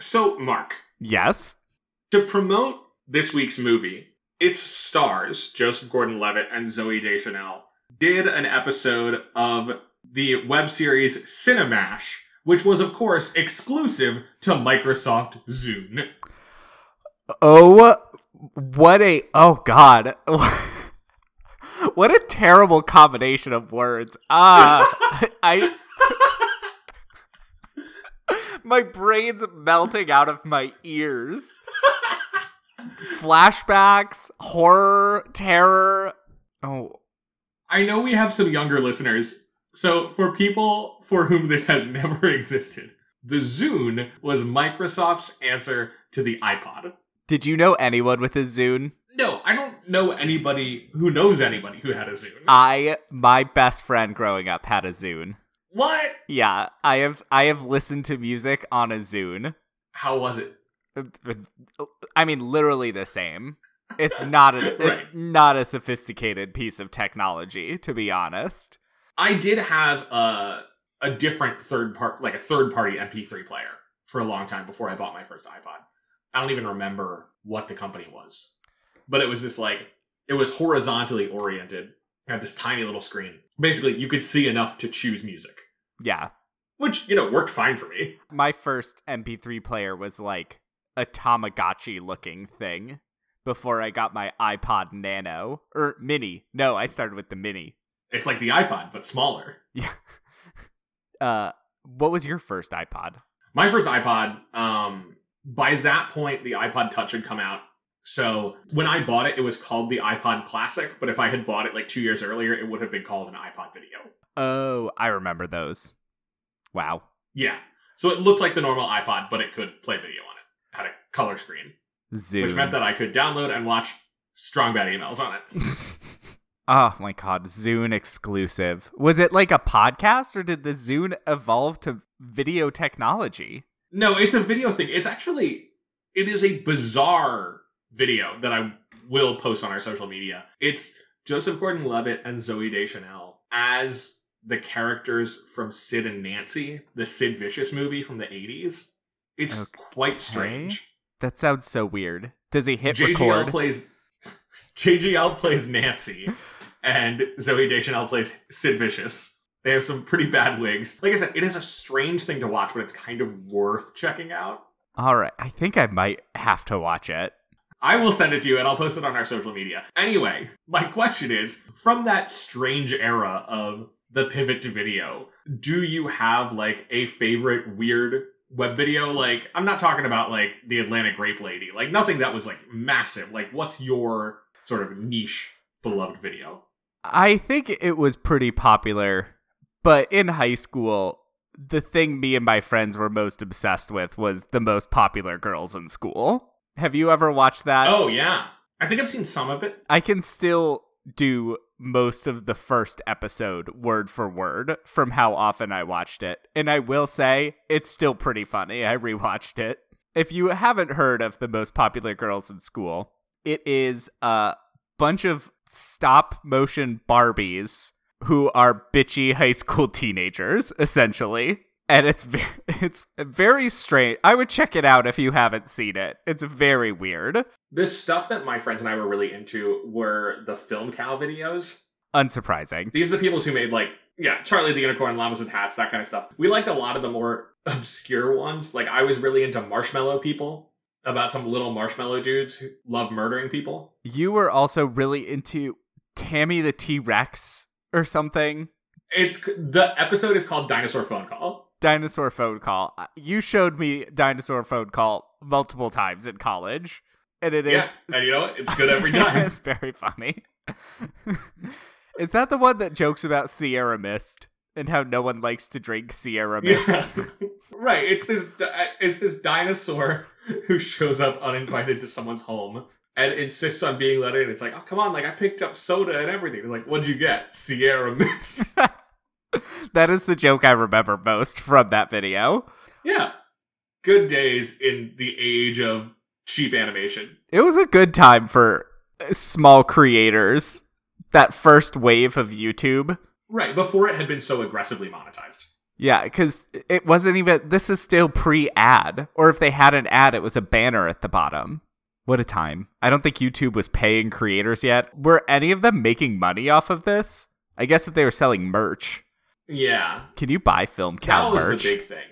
So, Mark, Yes. to promote this week's movie, its stars, Joseph Gordon Levitt and Zooey Deschanel, did an episode of the web series Cinemash, which was, of course, exclusive to Microsoft Zune. Oh, what a oh god. what a terrible combination of words. Ah, I My brain's melting out of my ears. Flashbacks, horror, terror. Oh, I know we have some younger listeners, so for people for whom this has never existed, the Zune was Microsoft's answer to the iPod. did you know anyone with a Zune? No, I don't know anybody who knows anybody who had a Zune. I my best friend growing up had a Zune. What? Yeah, I have I have listened to music on a Zune. How was it? Uh, uh, I mean, literally the same. It's not a it's not a sophisticated piece of technology, to be honest. I did have a a different third part, like a third party MP3 player for a long time before I bought my first iPod. I don't even remember what the company was, but it was this like it was horizontally oriented. It had this tiny little screen. Basically, you could see enough to choose music, Yeah, which you know worked fine for me. my first MP3 player was like a Tamagotchi looking thing before I got my iPod Nano or Mini. No, I started with the Mini. It's like the iPod, but smaller. Yeah. uh, what was your first iPod? My first iPod, um, by that point, the iPod Touch had come out. So when I bought it, it was called the iPod Classic. But if I had bought it like two years earlier, it would have been called an iPod Video. Oh, I remember those. Wow. Yeah. So it looked like the normal iPod, but it could play video on it. Had a color screen, Zooms. which meant that I could download and watch strong bad emails on it. oh my god, Zune exclusive. Was it like a podcast or did the Zune evolve to video technology? No, it's a video thing. It's actually it is a bizarre video that I will post on our social media. It's Joseph Gordon-Levitt and Zooey Deschanel as the characters from Sid and Nancy, the Sid Vicious movie from the 80s. It's Okay. quite strange. That sounds so weird. Does he hit JGL record? plays JGL plays Nancy and Zooey Deschanel plays Sid Vicious. They have some pretty bad wigs. Like I said, it is a strange thing to watch, but it's kind of worth checking out. All right, I think I might have to watch it. I will send it to you and I'll post it on our social media. Anyway, my question is from that strange era of the pivot to video, do you have like a favorite weird web video? Like, I'm not talking about like the Atlantic Grape Lady, like nothing that was like massive. Like, what's your sort of niche beloved video? I think it was pretty popular, but in high school, the thing me and my friends were most obsessed with was the most popular girls in school. Have you ever watched that? Oh, yeah. I think I've seen some of it. I can still do most of the first episode word for word from how often I watched it. And I will say, it's still pretty funny. I rewatched it. If you haven't heard of the most popular girls in school, it is a bunch of stop motion Barbies who are bitchy high school teenagers, essentially. And it's very, it's very strange. I would check it out if you haven't seen it. It's very weird. The stuff that my friends and I were really into were the film cow videos. Unsurprising. These are the people who made like yeah, Charlie the Unicorn, Llamas with Hats, that kind of stuff. We liked a lot of the more obscure ones. Like I was really into Marshmallow People about some little marshmallow dudes who love murdering people. You were also really into Tammy the T Rex or something. It's the episode is called Dinosaur Phone Call. Dinosaur phone call. You showed me dinosaur phone call multiple times in college, and it is Yeah, and you know what? It's good every time. it's very funny. is that the one that jokes about Sierra Mist and how no one likes to drink Sierra Mist? yeah, right. It's this it's this dinosaur who shows up uninvited to someone's home and insists on being let in. It's like, oh come on, like I picked up soda and everything. They're like, what'd you get? Sierra Mist. that is the joke I remember most from that video. yeah, good days in the age of cheap animation. It was a good time for small creators. That first wave of YouTube. Right before it had been so aggressively monetized. Yeah, because it wasn't even. This is still pre ad. Or if they had an ad, it was a banner at the bottom. What a time. I don't think YouTube was paying creators yet. Were any of them making money off of this? I guess if they were selling merch. Yeah. Can you buy Film Cow that was merch? the big thing.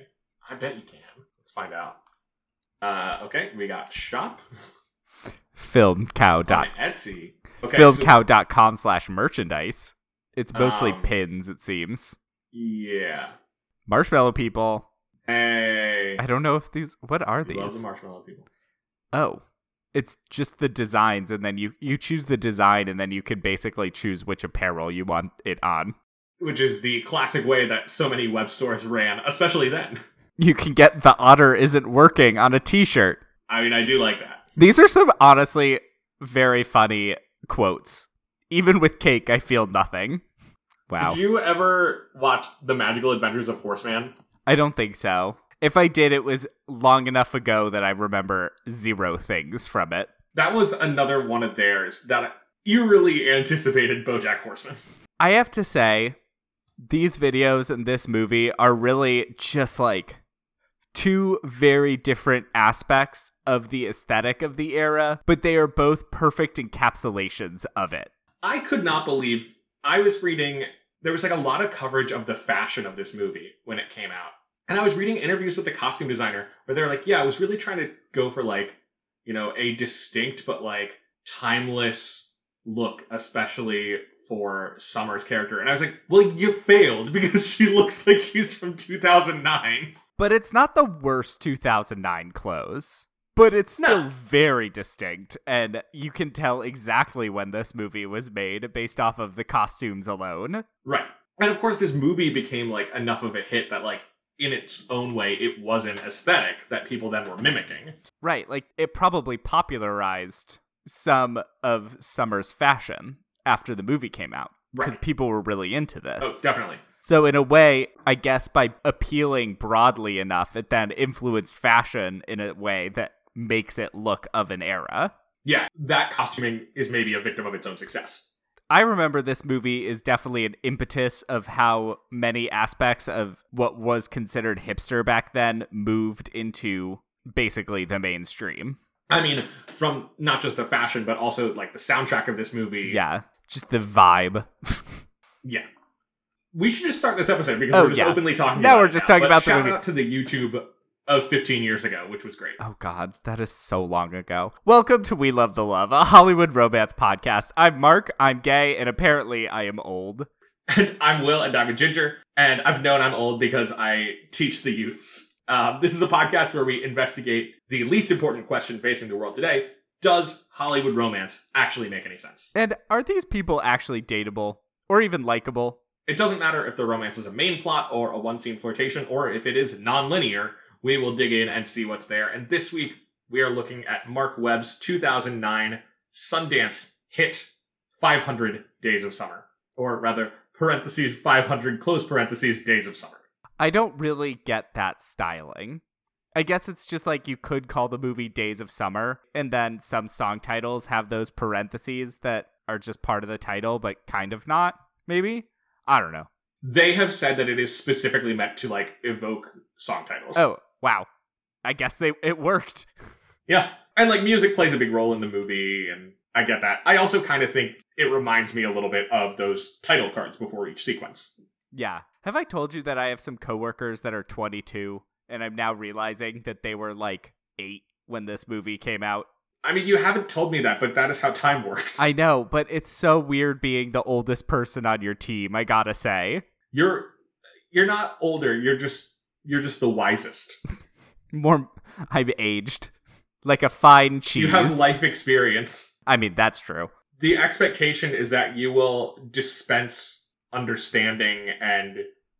I bet you can. Let's find out. Uh, okay, we got shop Filmcow. Dot, Etsy. Okay, so- filmcow.com slash merchandise. It's mostly Um, pins, it seems. yeah. Marshmallow people. Hey. I don't know if these. What are You love the these? marshmallow people. Oh, it's just the designs, and then you you choose the design, and then you can basically choose which apparel you want it on. Which is the classic way that so many web stores ran, especially then. You can get the otter isn't working on a T-shirt. I mean, I do like that. These are some honestly very funny quotes. Even with cake, I feel nothing. Wow. Did you ever watch The Magical Adventures of Horseman? I don't think so. If I did, it was long enough ago that I remember zero things from it. That was another one of theirs that eerily anticipated BoJack Horseman. I have to say, these videos and this movie are really just like two very different aspects of the aesthetic of the era, but they are both perfect encapsulations of it. I could not believe I was reading there was like a lot of coverage of the fashion of this movie when it came out. And I was reading interviews with the costume designer where they're like, yeah, I was really trying to go for like, you know, a distinct but like timeless look, especially for Summer's character. And I was like, well, you failed because she looks like she's from 2009. But it's not the worst 2009 clothes. But it's No. still very distinct, and you can tell exactly when this movie was made based off of the costumes alone. Right. And of course, this movie became like enough of a hit that like in its own way, it was an aesthetic that people then were mimicking. Right, like it probably popularized some of Summer's fashion after the movie came out because Right. people were really into this. Oh, definitely. So in a way, I guess by appealing broadly enough, it then influenced fashion in a way that makes it look of an era. Yeah, that costuming is maybe a victim of its own success. I remember this movie is definitely an impetus of how many aspects of what was considered hipster back then moved into basically the mainstream. I mean, from not just the fashion, but also like the soundtrack of this movie. Yeah, just the vibe. Yeah. We should just start this episode because Oh, we're just yeah. openly talking Now about we're just now. talking But about the shout movie. out to the YouTube of 15 years ago, which was great. Oh god, that is so long ago. Welcome to We Love the Love, a Hollywood romance podcast. I'm Mark, I'm gay, and apparently I am old. And I'm Will, and I'm a ginger, and I've known I'm old because I teach the youths. Um, this is a podcast where we investigate the least important question facing the world today: Does Hollywood romance actually make any sense? And are these people actually dateable or even likable? It doesn't matter if the romance is a main plot or a one-scene flirtation, or if it is non-linear. We will dig in and see what's there. And this week we are looking at Marc Webb's 2009 Sundance hit 500 Days of Summer, or rather, parentheses 500 close parentheses Days of Summer. I don't really get that styling. I guess it's just like you could call the movie Days of Summer, and then some song titles have those parentheses that are just part of the title, but kind of not, maybe? I don't know. They have said that it is specifically meant to like evoke song titles. Oh, wow. I guess they it worked. yeah. And like music plays a big role in the movie, and I get that. I also kind of think it reminds me a little bit of those title cards before each sequence. Yeah. Have I told you that I have some coworkers that are 22 and I'm now realizing that they were like 8 when this movie came out? I mean, you haven't told me that, but that is how time works. I know, but it's so weird being the oldest person on your team, I got to say. you're you're not older. You're just you're just the wisest. More I'm aged. Like a fine cheese. You have life experience. I mean, that's true. The expectation is that you will dispense understanding and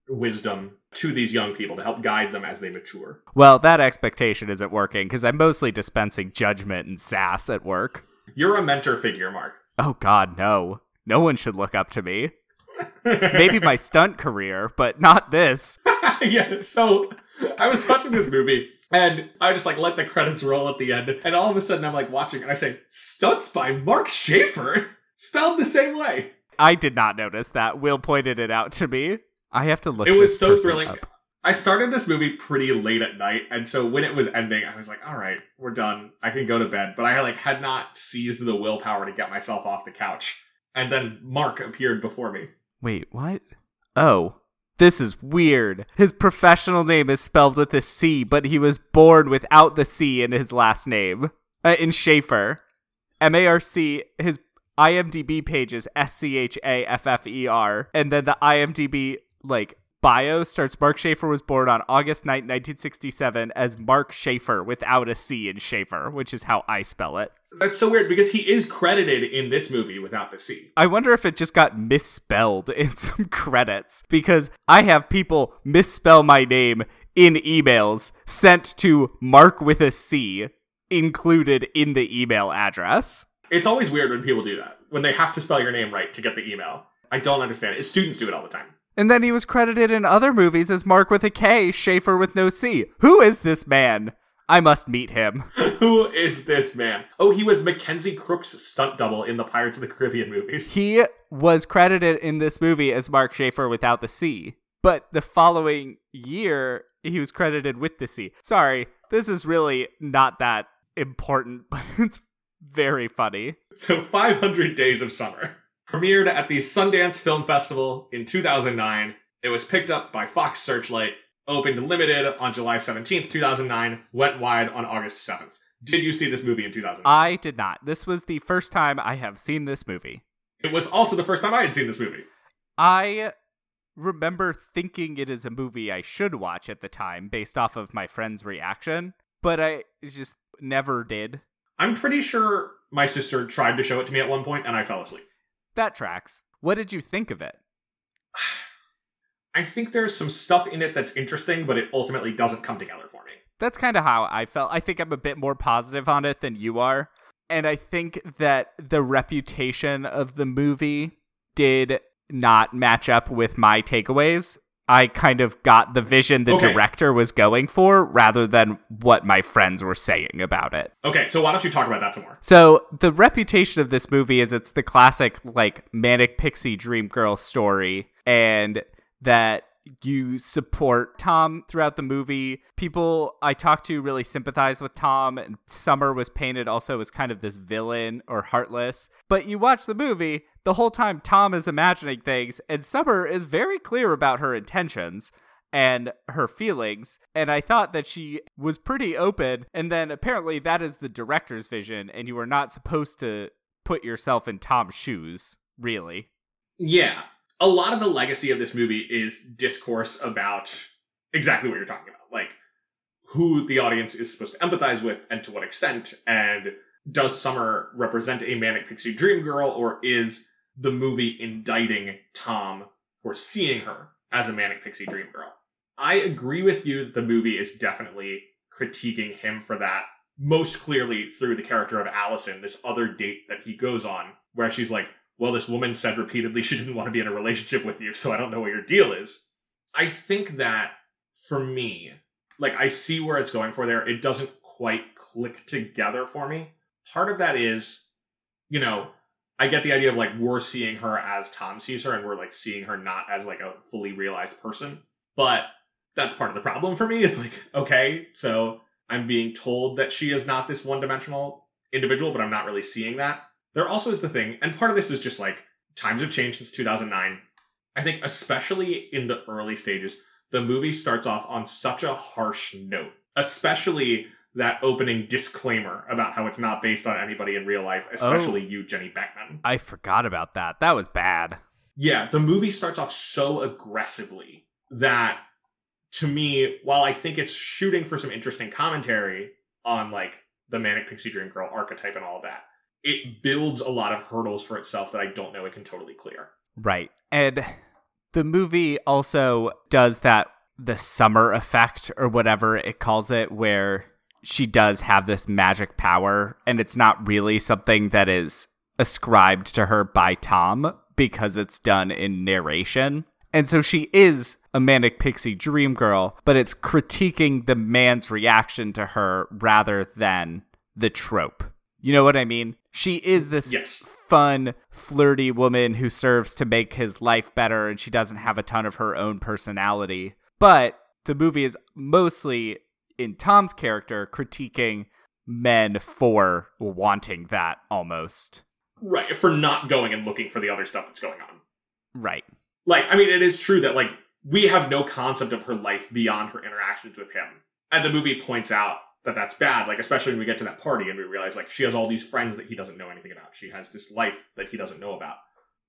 wisdom to these young people to help guide them as they mature. Well, that expectation isn't working because I'm mostly dispensing judgment and sass at work. You're a mentor figure, Mark. Oh, God, no. No one should look up to me. Maybe my stunt career, but not this. yeah, so I was watching this movie and I just like let the credits roll at the end, and all of a sudden I'm like watching and I say, Stunts by Mark Schaefer, spelled the same way. I did not notice that. Will pointed it out to me. I have to look. It was so thrilling. up. I started this movie pretty late at night, and so when it was ending, I was like, "All right, we're done. I can go to bed." But I like had not seized the willpower to get myself off the couch, and then Mark appeared before me. Wait, what? Oh, this is weird. His professional name is spelled with a C, but he was born without the C in his last name. Uh, in Schaefer, M A R C. His IMDb page is S C H A F F E R. And then the IMDb, like, bio starts Mark Schaefer was born on August 9, 1967, as Mark Schaefer without a C in Schaefer, which is how I spell it. That's so weird because he is credited in this movie without the C. I wonder if it just got misspelled in some credits because I have people misspell my name in emails sent to Mark with a C included in the email address. It's always weird when people do that, when they have to spell your name right to get the email. I don't understand it. Students do it all the time. And then he was credited in other movies as Mark with a K, Schaefer with no C. Who is this man? I must meet him. Who is this man? Oh, he was Mackenzie Crook's stunt double in the Pirates of the Caribbean movies. He was credited in this movie as Mark Schaefer without the C. But the following year, he was credited with the C. Sorry, this is really not that important, but it's very funny. So 500 Days of Summer premiered at the Sundance Film Festival in 2009. It was picked up by Fox Searchlight, opened limited on July 17th, 2009, went wide on August 7th. Did you see this movie in 2009? I did not. This was the first time I have seen this movie. It was also the first time I had seen this movie. I remember thinking it is a movie I should watch at the time based off of my friend's reaction, but I just never did. I'm pretty sure my sister tried to show it to me at one point and I fell asleep. That tracks. What did you think of it? I think there's some stuff in it that's interesting, but it ultimately doesn't come together for me. That's kind of how I felt. I think I'm a bit more positive on it than you are. And I think that the reputation of the movie did not match up with my takeaways. I kind of got the vision the Okay. director was going for rather than what my friends were saying about it. Okay, so why don't you talk about that some more? So the reputation of this movie is it's the classic like manic pixie dream girl story and that you support Tom throughout the movie. People I talked to really sympathize with Tom and Summer was painted also as kind of this villain or heartless. But you watch the movie, the whole time Tom is imagining things and Summer is very clear about her intentions and her feelings. And I thought that she was pretty open. And then apparently that is the director's vision, and you are not supposed to put yourself in Tom's shoes, really. Yeah. A lot of the legacy of this movie is discourse about exactly what you're talking about. Like who the audience is supposed to empathize with and to what extent. And does Summer represent a manic pixie dream girl or is the movie indicting Tom for seeing her as a manic pixie dream girl? I agree with you that the movie is definitely critiquing him for that most clearly through the character of Allison, this other date that he goes on, where she's like, well, this woman said repeatedly she didn't want to be in a relationship with you, so I don't know what your deal is. I think that for me, like, I see where it's going for there. It doesn't quite click together for me. Part of that is, you know, I get the idea of like we're seeing her as Tom sees her and we're like seeing her not as like a fully realized person. But that's part of the problem for me is like, okay, so I'm being told that she is not this one dimensional individual, but I'm not really seeing that. There also is the thing, and part of this is just like times have changed since 2009. I think, especially in the early stages, the movie starts off on such a harsh note, especially that opening disclaimer about how it's not based on anybody in real life, especially oh. you, Jenny Beckman. I forgot about that. That was bad. Yeah, the movie starts off so aggressively that to me, while I think it's shooting for some interesting commentary on like the manic pixie dream girl archetype and all of that, it builds a lot of hurdles for itself that I don't know it can totally clear. Right. And the movie also does that the summer effect or whatever it calls it where she does have this magic power and it's not really something that is ascribed to her by Tom because it's done in narration. And so she is a manic pixie dream girl, but it's critiquing the man's reaction to her rather than the trope. You know what I mean? She is this Yes. fun, flirty woman who serves to make his life better and she doesn't have a ton of her own personality. But the movie is mostly in Tom's character critiquing men for wanting that almost. Right, for not going and looking for the other stuff that's going on. Right. Like, I mean, it is true that, like, we have no concept of her life beyond her interactions with him. And the movie points out that that's bad, like, especially when we get to that party and we realize, like, she has all these friends that he doesn't know anything about. She has this life that he doesn't know about.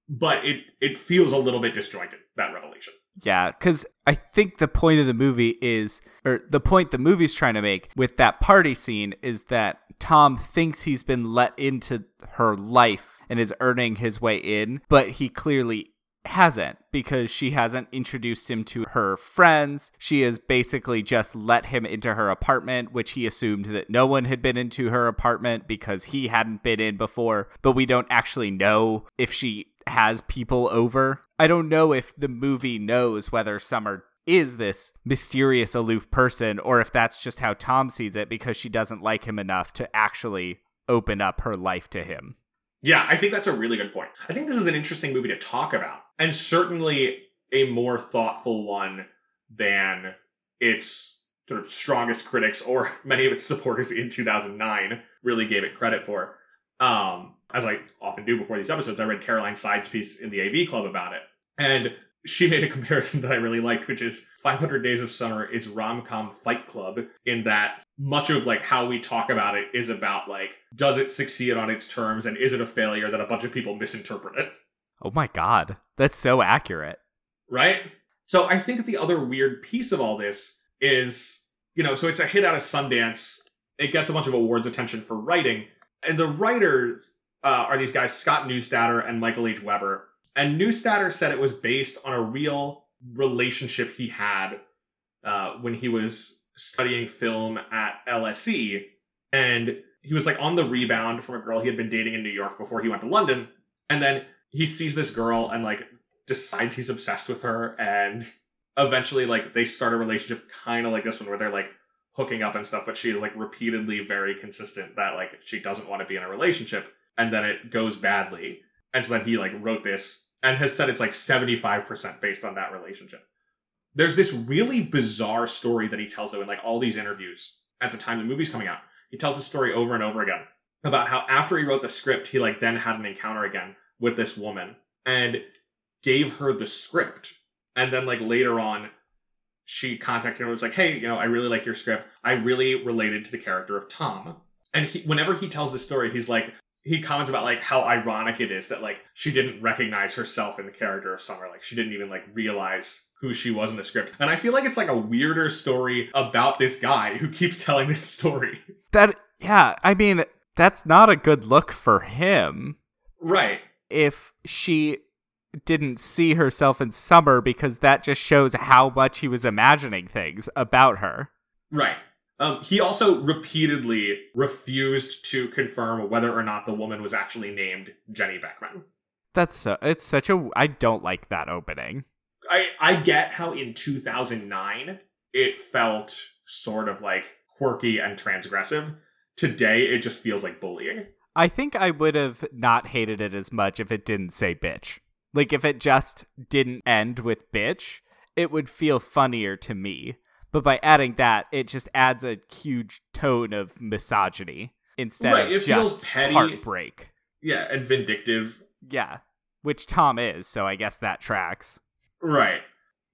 But it, it feels a little bit disjointed, that revelation. Yeah, because I think the point of the movie is, or the point the movie's trying to make with that party scene is that Tom thinks he's been let into her life and is earning his way in, but he clearly hasn't because she hasn't introduced him to her friends. She has basically just let him into her apartment, which he assumed that no one had been into her apartment because he hadn't been in before. But we don't actually know if she has people over. I don't know if the movie knows whether Summer is this mysterious aloof person or if that's just how Tom sees it because she doesn't like him enough to actually open up her life to him. Yeah, I think that's a really good point. I think this is an interesting movie to talk about, and certainly a more thoughtful one than its sort of strongest critics or many of its supporters in 2009 really gave it credit for. Um, as I often do before these episodes, I read Caroline Siede's piece in the AV Club about it. And she made a comparison that I really liked, which is 500 Days of Summer is rom-com Fight Club in that much of like how we talk about it is about like does it succeed on its terms and is it a failure that a bunch of people misinterpret it? Oh my god, that's so accurate. Right? So I think the other weird piece of all this is, you know, so it's a hit out of Sundance. It gets a bunch of awards attention for writing, and the writers uh, are these guys Scott Neustadter and Michael H. Weber. And Neustadter said it was based on a real relationship he had uh, when he was studying film at LSE. And he was like on the rebound from a girl he had been dating in New York before he went to London. And then he sees this girl and like decides he's obsessed with her. And eventually, like, they start a relationship kind of like this one where they're like hooking up and stuff. But she is like repeatedly very consistent that like she doesn't want to be in a relationship and then it goes badly. And so then he like wrote this and has said it's like 75% based on that relationship. There's this really bizarre story that he tells though in like all these interviews at the time the movie's coming out. He tells the story over and over again about how after he wrote the script, he like then had an encounter again with this woman and gave her the script. And then like later on, she contacted him and was like, Hey, you know, I really like your script. I really related to the character of Tom. And he, whenever he tells this story, he's like, he comments about like how ironic it is that like she didn't recognize herself in the character of Summer. Like she didn't even like realize who she was in the script. And I feel like it's like a weirder story about this guy who keeps telling this story. That yeah, I mean, that's not a good look for him. Right. If she didn't see herself in Summer because that just shows how much he was imagining things about her. Right. Um, he also repeatedly refused to confirm whether or not the woman was actually named Jenny Beckman. That's so, it's such a I don't like that opening. I I get how in 2009 it felt sort of like quirky and transgressive. Today it just feels like bullying. I think I would have not hated it as much if it didn't say bitch. Like if it just didn't end with bitch, it would feel funnier to me. But by adding that, it just adds a huge tone of misogyny instead Right, of it just feels petty. heartbreak. Yeah, and vindictive. Yeah, which Tom is, so I guess that tracks. Right.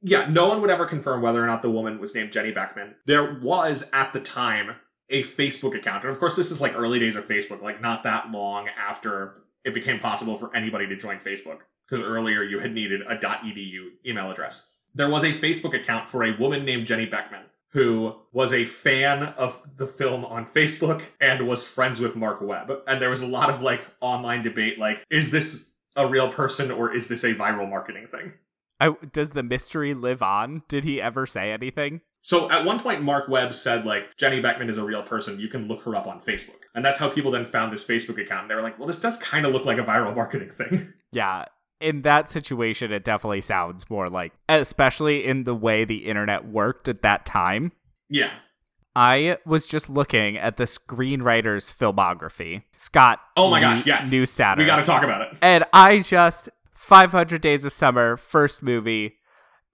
Yeah, no one would ever confirm whether or not the woman was named Jenny Beckman. There was, at the time, a Facebook account. And of course, this is like early days of Facebook, like not that long after it became possible for anybody to join Facebook. Because earlier you had needed a .edu email address. There was a Facebook account for a woman named Jenny Beckman who was a fan of the film on Facebook and was friends with Marc Webb. And there was a lot of like online debate like, is this a real person or is this a viral marketing thing? I, does the mystery live on? Did he ever say anything? So at one point, Marc Webb said, like, Jenny Beckman is a real person. You can look her up on Facebook. And that's how people then found this Facebook account. And they were like, well, this does kind of look like a viral marketing thing. Yeah, in that situation, it definitely sounds more like, especially in the way the internet worked at that time. yeah. I was just looking at the screenwriter's filmography. Scott. Oh my gosh, yes. Neustadter. We got to talk about it. And I just 500 Days of Summer, first movie,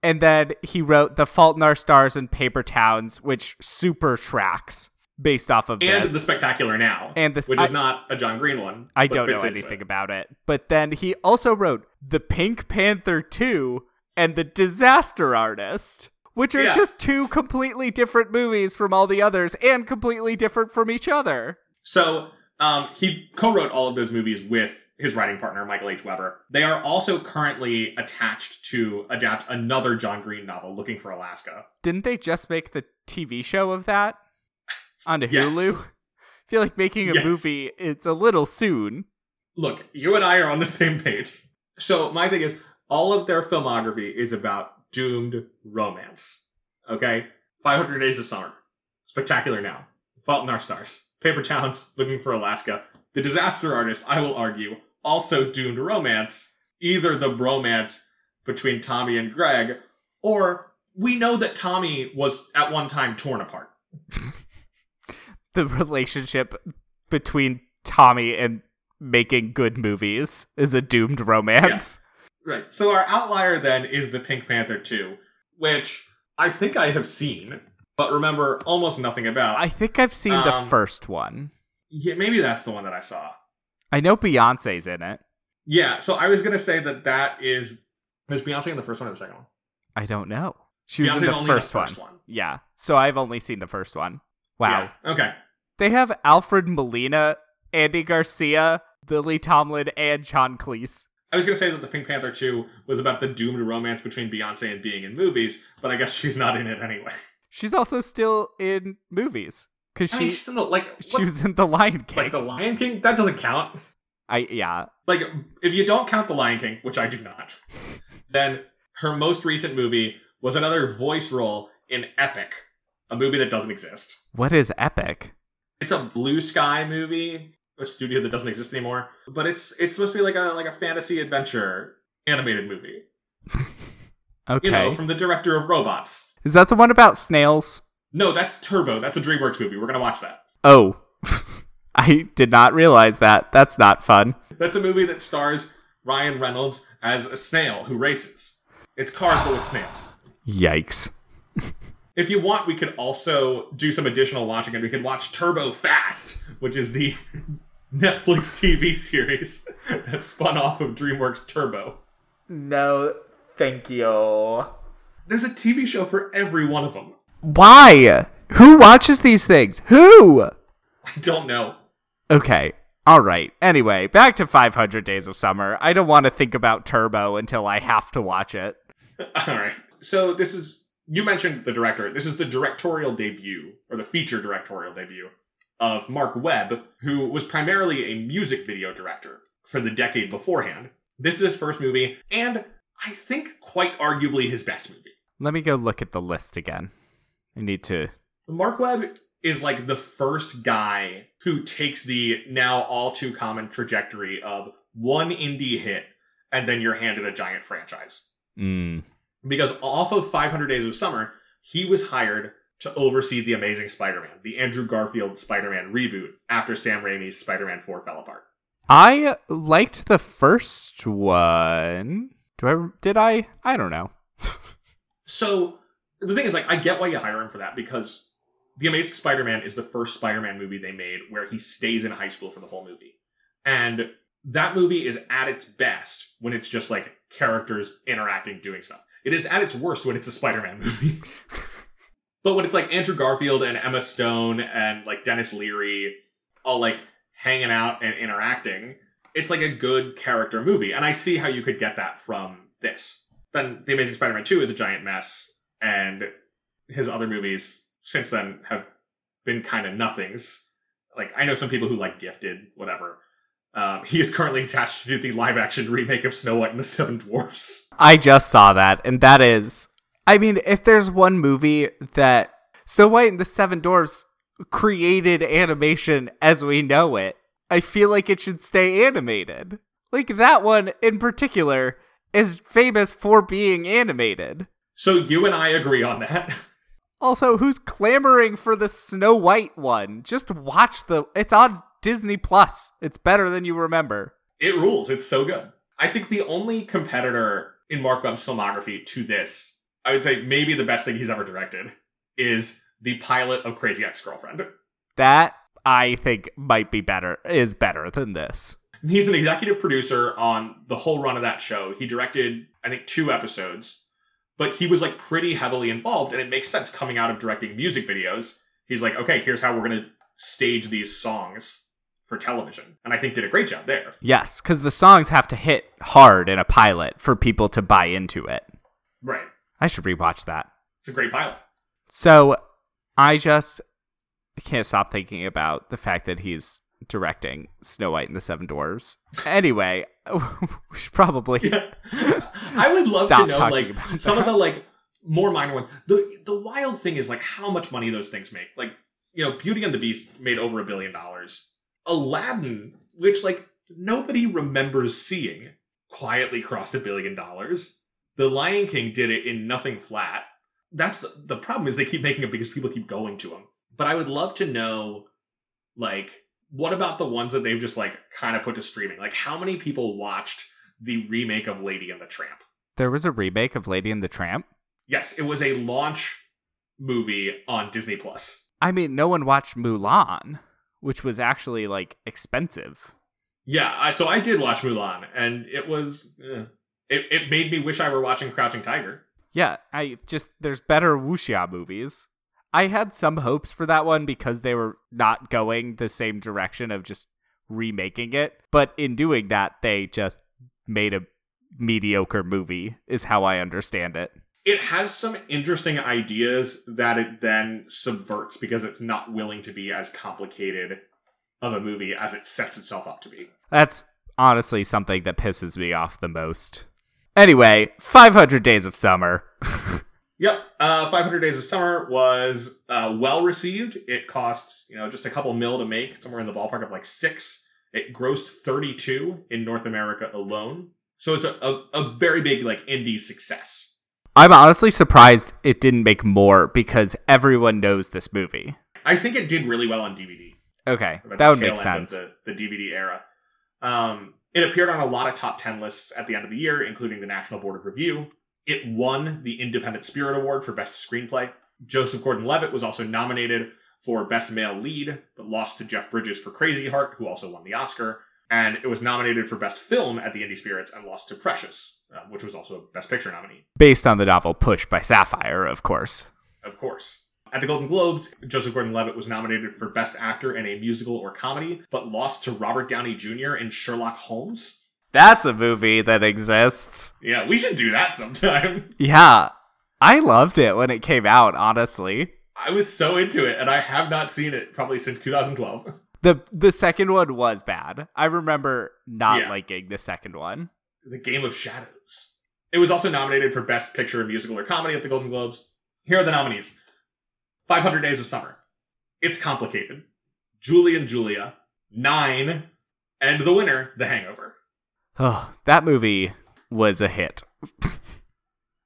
And then he wrote The Fault in Our Stars and Paper Towns, which super tracks based off of And this. The Spectacular Now, And this- which is I- not a John Green one. I don't know anything it. about it. But then he also wrote The Pink Panther 2 and The Disaster Artist, which are Yeah. just two completely different movies from all the others and completely different from each other. So um, he co-wrote all of those movies with his writing partner Michael H. Weber. They are also currently attached to adapt another John Green novel, Looking for Alaska. Didn't they just make the TV show of that onto Yes. Hulu? I feel like making a Yes. movie it's a little soon. Look, you and I are on the same page. So my thing is, all of their filmography is about doomed romance. Okay, 500 Days of Summer, Spectacular Now, Fault in Our Stars, Paper Towns, Looking for Alaska, The Disaster Artist. I will argue also doomed romance. Either the bromance between Tommy and Greg, or we know that Tommy was at one time torn apart. The relationship between Tommy and making good movies is a doomed romance. Right. So our outlier then is the Pink Panther 2, which I think I have seen, but remember almost nothing about. I think I've seen the Um, first one. yeah, maybe that's the one that I saw. I know Beyonce's in it. Yeah, so I was gonna say that that is was Beyonce in the first one or the second one? I don't know. She was in the only first, the first one. one. Yeah. So I've only seen the first one. Wow. Yeah, Okay. They have Alfred Molina, Andy Garcia, Lily Tomlin, and John Cleese. I was gonna say that the Pink Panther 2 was about the doomed romance between Beyonce and being in movies, but I guess she's not in it anyway. She's also still in movies because I mean, she's in the, like she was in The Lion King. like the Lion King. That doesn't count. I yeah. like if you don't count the lion king which i do not then her most recent movie was another voice role in epic a movie that doesn't exist What is epic? it's a blue sky movie a studio that doesn't exist anymore but it's it's supposed to be like a like a fantasy adventure animated movie Okay. you know from the director of robots is that the one about snails? no that's turbo that's a dreamworks movie we're gonna watch that Oh. I did not realize that. That's not fun. that's a movie that stars ryan reynolds as a snail who races it's cars but with snails Yikes. If you want, we could also do some additional watching, and we could watch Turbo Fast, which is the Netflix TV series that spun off of DreamWorks Turbo. No, thank you. There's a TV show for every one of them. Why? Who watches these things? Who? I don't know. Okay. All right. Anyway, back to 500 Days of Summer. I don't want to think about Turbo until I have to watch it. All right. So this is you mentioned the director. This is the directorial debut or the feature directorial debut of Marc Webb, who was primarily a music video director for the decade beforehand. This is his first movie, and I think quite arguably his best movie. Let me go look at the list again. I need to. Marc Webb is like the first guy who takes the now all too common trajectory of one indie hit and then you're handed a giant franchise. Mm. Because off of 500 Days of Summer, he was hired to oversee the Amazing Spider Man, the Andrew Garfield Spider Man reboot after Sam Raimi's Spider Man 4 fell apart. I liked the first one. Do I? Did I? I don't know. So the thing is, like, I get why you hire him for that because The Amazing Spider Man is the first Spider Man movie they made where he stays in high school for the whole movie. And that movie is at its best when it's just like characters interacting, doing stuff. It is at its worst when it's a Spider Man movie. but when it's like Andrew Garfield and Emma Stone and like Denis Leary all like hanging out and interacting, it's like a good character movie. And I see how you could get that from this. Then The Amazing Spider Man 2 is a giant mess, and his other movies since then have been kind of nothings. Like, I know some people who like Gifted, whatever. Um, he is currently attached to the live action remake of Snow White and the Seven Dwarfs. I just saw that, and that is. I mean, if there's one movie that Snow White and the Seven Dwarfs created animation as we know it, I feel like it should stay animated. Like that one in particular is famous for being animated. So you and I agree on that. Also, who's clamoring for the Snow White one? Just watch the. It's on Disney Plus. It's better than you remember. It rules. It's so good. I think the only competitor in Marc Webb's filmography to this I would say maybe the best thing he's ever directed is the pilot of Crazy Ex Girlfriend. That I think might be better is better than this. He's an executive producer on the whole run of that show. He directed, I think, two episodes, but he was like pretty heavily involved, and it makes sense coming out of directing music videos. He's like, okay, here's how we're gonna stage these songs for television, and I think did a great job there. Yes, because the songs have to hit hard in a pilot for people to buy into it. Right. I should rewatch that. It's a great pilot. So I just can't stop thinking about the fact that he's directing Snow White and the Seven Dwarfs. Anyway, we should probably. Yeah. I would love to know like some of the like more minor ones. The the wild thing is like how much money those things make. Like, you know, Beauty and the Beast made over a billion dollars. Aladdin, which like nobody remembers seeing, quietly crossed a billion dollars. The Lion King did it in nothing flat. That's the, the problem is they keep making it because people keep going to them. But I would love to know like what about the ones that they've just like kind of put to streaming? Like how many people watched the remake of Lady and the Tramp? There was a remake of Lady and the Tramp. Yes, it was a launch movie on Disney Plus. I mean, no one watched Mulan, which was actually like expensive. Yeah, I, so I did watch Mulan, and it was eh. it. It made me wish I were watching Crouching Tiger. Yeah, I just there's better wuxia movies. I had some hopes for that one because they were not going the same direction of just remaking it, but in doing that, they just made a mediocre movie. Is how I understand it. It has some interesting ideas that it then subverts because it's not willing to be as complicated of a movie as it sets itself up to be. That's honestly something that pisses me off the most. Anyway, 500 Days of Summer. Yep. Uh, 500 Days of Summer was uh, well received. It cost, you know, just a couple mil to make, somewhere in the ballpark of like six. It grossed 32 in North America alone. So it's a, a, a very big, like, indie success. I'm honestly surprised it didn't make more because everyone knows this movie. I think it did really well on DVD. Okay, that would make sense. The, the DVD era. Um, it appeared on a lot of top 10 lists at the end of the year, including the National Board of Review. It won the Independent Spirit Award for Best Screenplay. Joseph Gordon Levitt was also nominated for Best Male Lead, but lost to Jeff Bridges for Crazy Heart, who also won the Oscar. And it was nominated for Best Film at the Indie Spirits and lost to Precious, uh, which was also a Best Picture nominee, Based on the novel Push by Sapphire, of course. of course. At the Golden Globes, Joseph Gordon Levitt was nominated for Best Actor in a Musical or Comedy, but lost to Robert Downey Jr. in Sherlock Holmes. That's a movie that exists. Yeah, we should do that sometime. Yeah, I loved it when it came out, honestly. I was so into it, and I have not seen it probably since 2012. The the second one was bad. I remember not Yeah. liking the second one. The Game of Shadows. It was also nominated for Best Picture, of Musical, or Comedy at the Golden Globes. Here are the nominees 500 Days of Summer. It's Complicated. Julie and Julia. Nine. And the winner, The Hangover. Oh, that movie was a hit.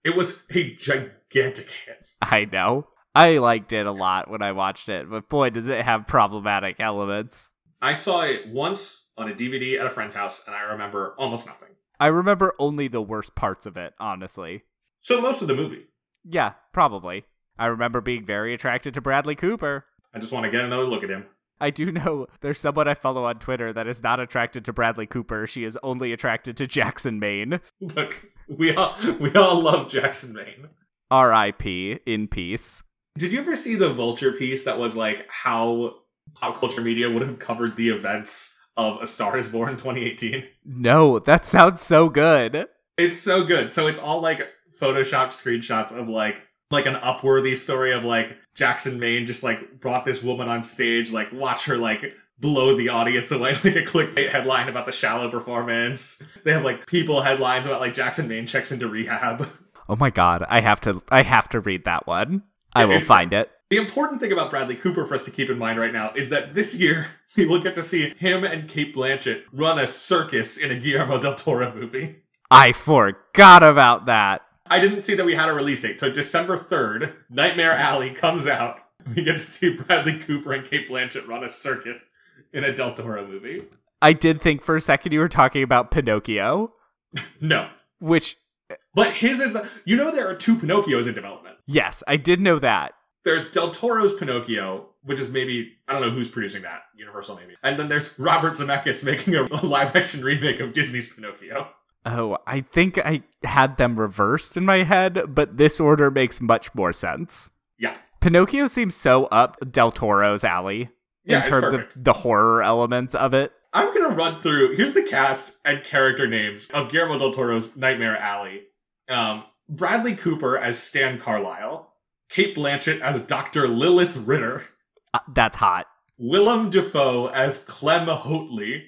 It was a gigantic hit. I know. I liked it a lot when I watched it, but boy, does it have problematic elements. I saw it once on a DVD at a friend's house, and I remember almost nothing. I remember only the worst parts of it, honestly. So most of the movie. Yeah, probably. I remember being very attracted to Bradley Cooper. I just want to get another look at him. I do know there's someone I follow on Twitter that is not attracted to Bradley Cooper. She is only attracted to Jackson Maine. Look, we all we all love Jackson Maine. R.I.P. in peace. Did you ever see the Vulture piece that was like how pop culture media would have covered the events of A Star Is Born 2018? No, that sounds so good. It's so good. So it's all like photoshopped screenshots of like like an upworthy story of like Jackson Maine just like brought this woman on stage, like watch her like blow the audience away like a clickbait headline about the shallow performance. They have like people headlines about like Jackson Maine checks into rehab. Oh my god, I have to I have to read that one. I will find it. The important thing about Bradley Cooper for us to keep in mind right now is that this year we will get to see him and Cate Blanchett run a circus in a Guillermo del Toro movie. I forgot about that. I didn't see that we had a release date, so December 3rd, Nightmare Alley comes out. We get to see Bradley Cooper and Cate Blanchett run a circus in a Del Toro movie. I did think for a second you were talking about Pinocchio, No. which But his is the. You know, there are two Pinocchios in development. Yes, I did know that. There's Del Toro's Pinocchio, which is maybe I don't know who's producing that, Universal maybe. And then there's Robert Zemeckis making a, live action remake of Disney's Pinocchio. Oh, I think I had them reversed in my head, but this order makes much more sense. Yeah. Pinocchio seems so up Del Toro's alley Yeah, in terms of the horror elements of it. I'm gonna run through. Here's the cast and character names of Guillermo del Toro's Nightmare Alley. Um, Bradley Cooper as Stan Carlisle, Cate Blanchett as Dr. Lilith Ritter, Uh, that's hot. Willem Dafoe as Clem Hoatley,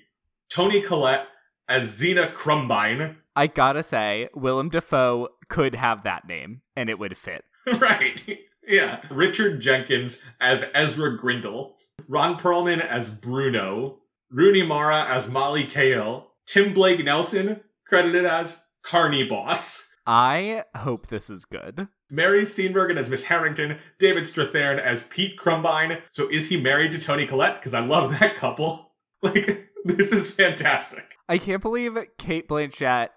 Toni Collette as Zeena Krumbein. I gotta say, Willem Dafoe could have that name and it would fit. right. Yeah. Richard Jenkins as Ezra Grindle, Ron Perlman as Bruno, Rooney Mara as Molly Kale, Tim Blake Nelson credited as Carney Boss. I hope this is good. Mary Steenburgen as Miss Harrington, David Strathairn as Pete Krumbein. So is he married to Toni Collette? Because I love that couple. Like, this is fantastic. I can't believe Cate Blanchett,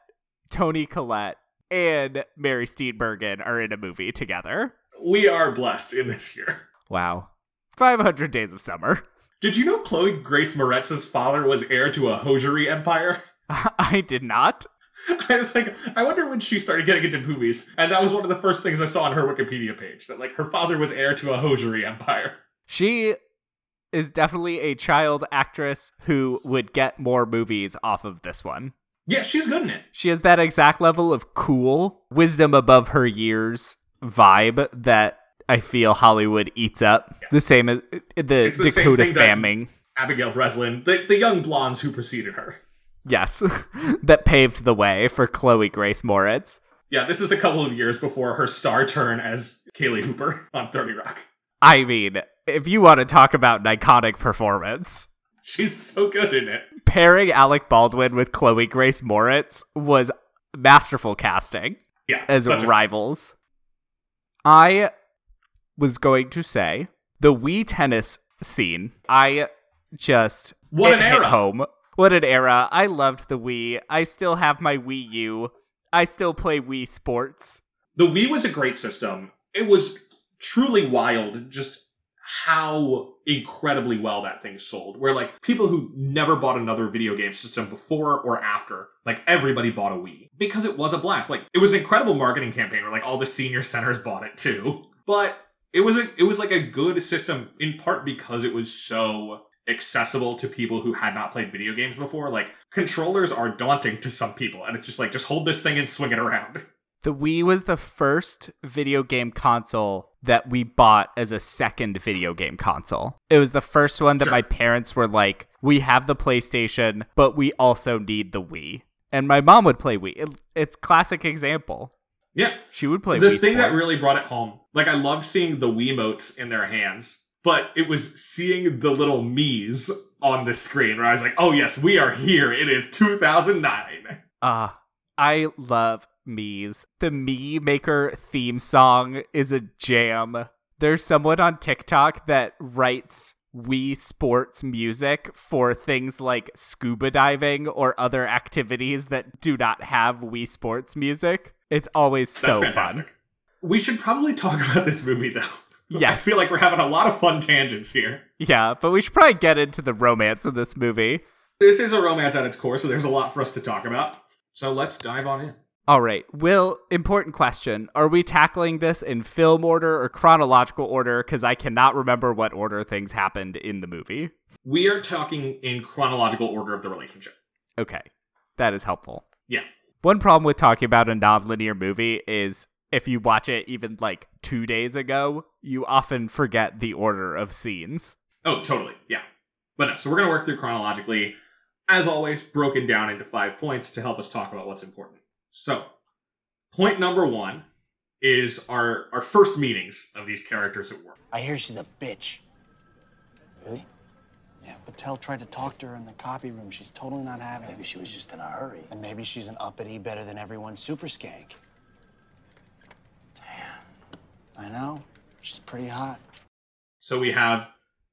Toni Collette, and Mary Steenburgen are in a movie together. We are blessed in this year. Wow. 500 Days of Summer. Did you know Chloe Grace Moretz's father was heir to a hosiery empire? I did not. I was like, I wonder when she started getting into movies. And that was one of the first things I saw on her Wikipedia page that, like, her father was heir to a hosiery empire. She is definitely a child actress who would get more movies off of this one. Yeah, she's good in it. She has that exact level of cool, wisdom above her years vibe that I feel Hollywood eats up. The same as the the Dakota Fanning. Abigail Breslin, the, the young blondes who preceded her. Yes, that paved the way for Chloe Grace Moretz. Yeah, this is a couple of years before her star turn as Kaylie Hooper on 30 Rock. I mean, if you want to talk about an iconic performance, She's so good in it. pairing Alec Baldwin with Chloe Grace Moretz was masterful casting Yeah, as rivals. I was going to say the Wii tennis scene. I just What it an hit era. home. What an era! I loved the Wii. I still have my Wii U. I still play Wii Sports. The Wii was a great system. It was truly wild just how incredibly well that thing sold. Where like people who never bought another video game system before or after, like everybody bought a Wii because it was a blast. Like it was an incredible marketing campaign where like all the senior centers bought it too. But it was a it was like a good system in part because it was so accessible to people who had not played video games before. Like controllers are daunting to some people and it's just like just hold this thing and swing it around. The Wii was the first video game console that we bought as a second video game console. It was the first one that Sure. my parents were like, "We have the PlayStation, but we also need the Wii." And my mom would play Wii. It, it's classic example. Yeah, She would play the Wii thing that really brought it home like i loved seeing the wiimotes in their hands but it was seeing the little Mii's on the screen where i was like oh yes we are here it is 2009 Ah, I love Mii's. The Mii Maker theme song is a jam. There's someone on TikTok that writes Wii Sports music for things like scuba diving or other activities that do not have Wii Sports music. It's always so fun. we should probably talk about this movie though Yes. i feel like we're having a lot of fun tangents here Yeah, but we should probably get into the romance of this movie. this is a romance at its core so there's a lot for us to talk about so let's dive on in All right, Will, important question. Are we tackling this in film order or chronological order? Because I cannot remember what order things happened in the movie. we are talking in chronological order of the relationship Okay, that is helpful. yeah One problem with talking about a nonlinear movie is if you watch it even like two days ago, you often forget the order of scenes. Oh, totally. Yeah. But no, so we're going to work through chronologically, as always, broken down into five points to help us talk about what's important. So, point number one is our, our first meetings of these characters at work. I hear she's a bitch. Really? Yeah, Patel tried to talk to her in the copy room. She's totally not having it. Maybe she was just in a hurry. And maybe she's an uppity, better than everyone super skank. Damn. I know. She's pretty hot. So we have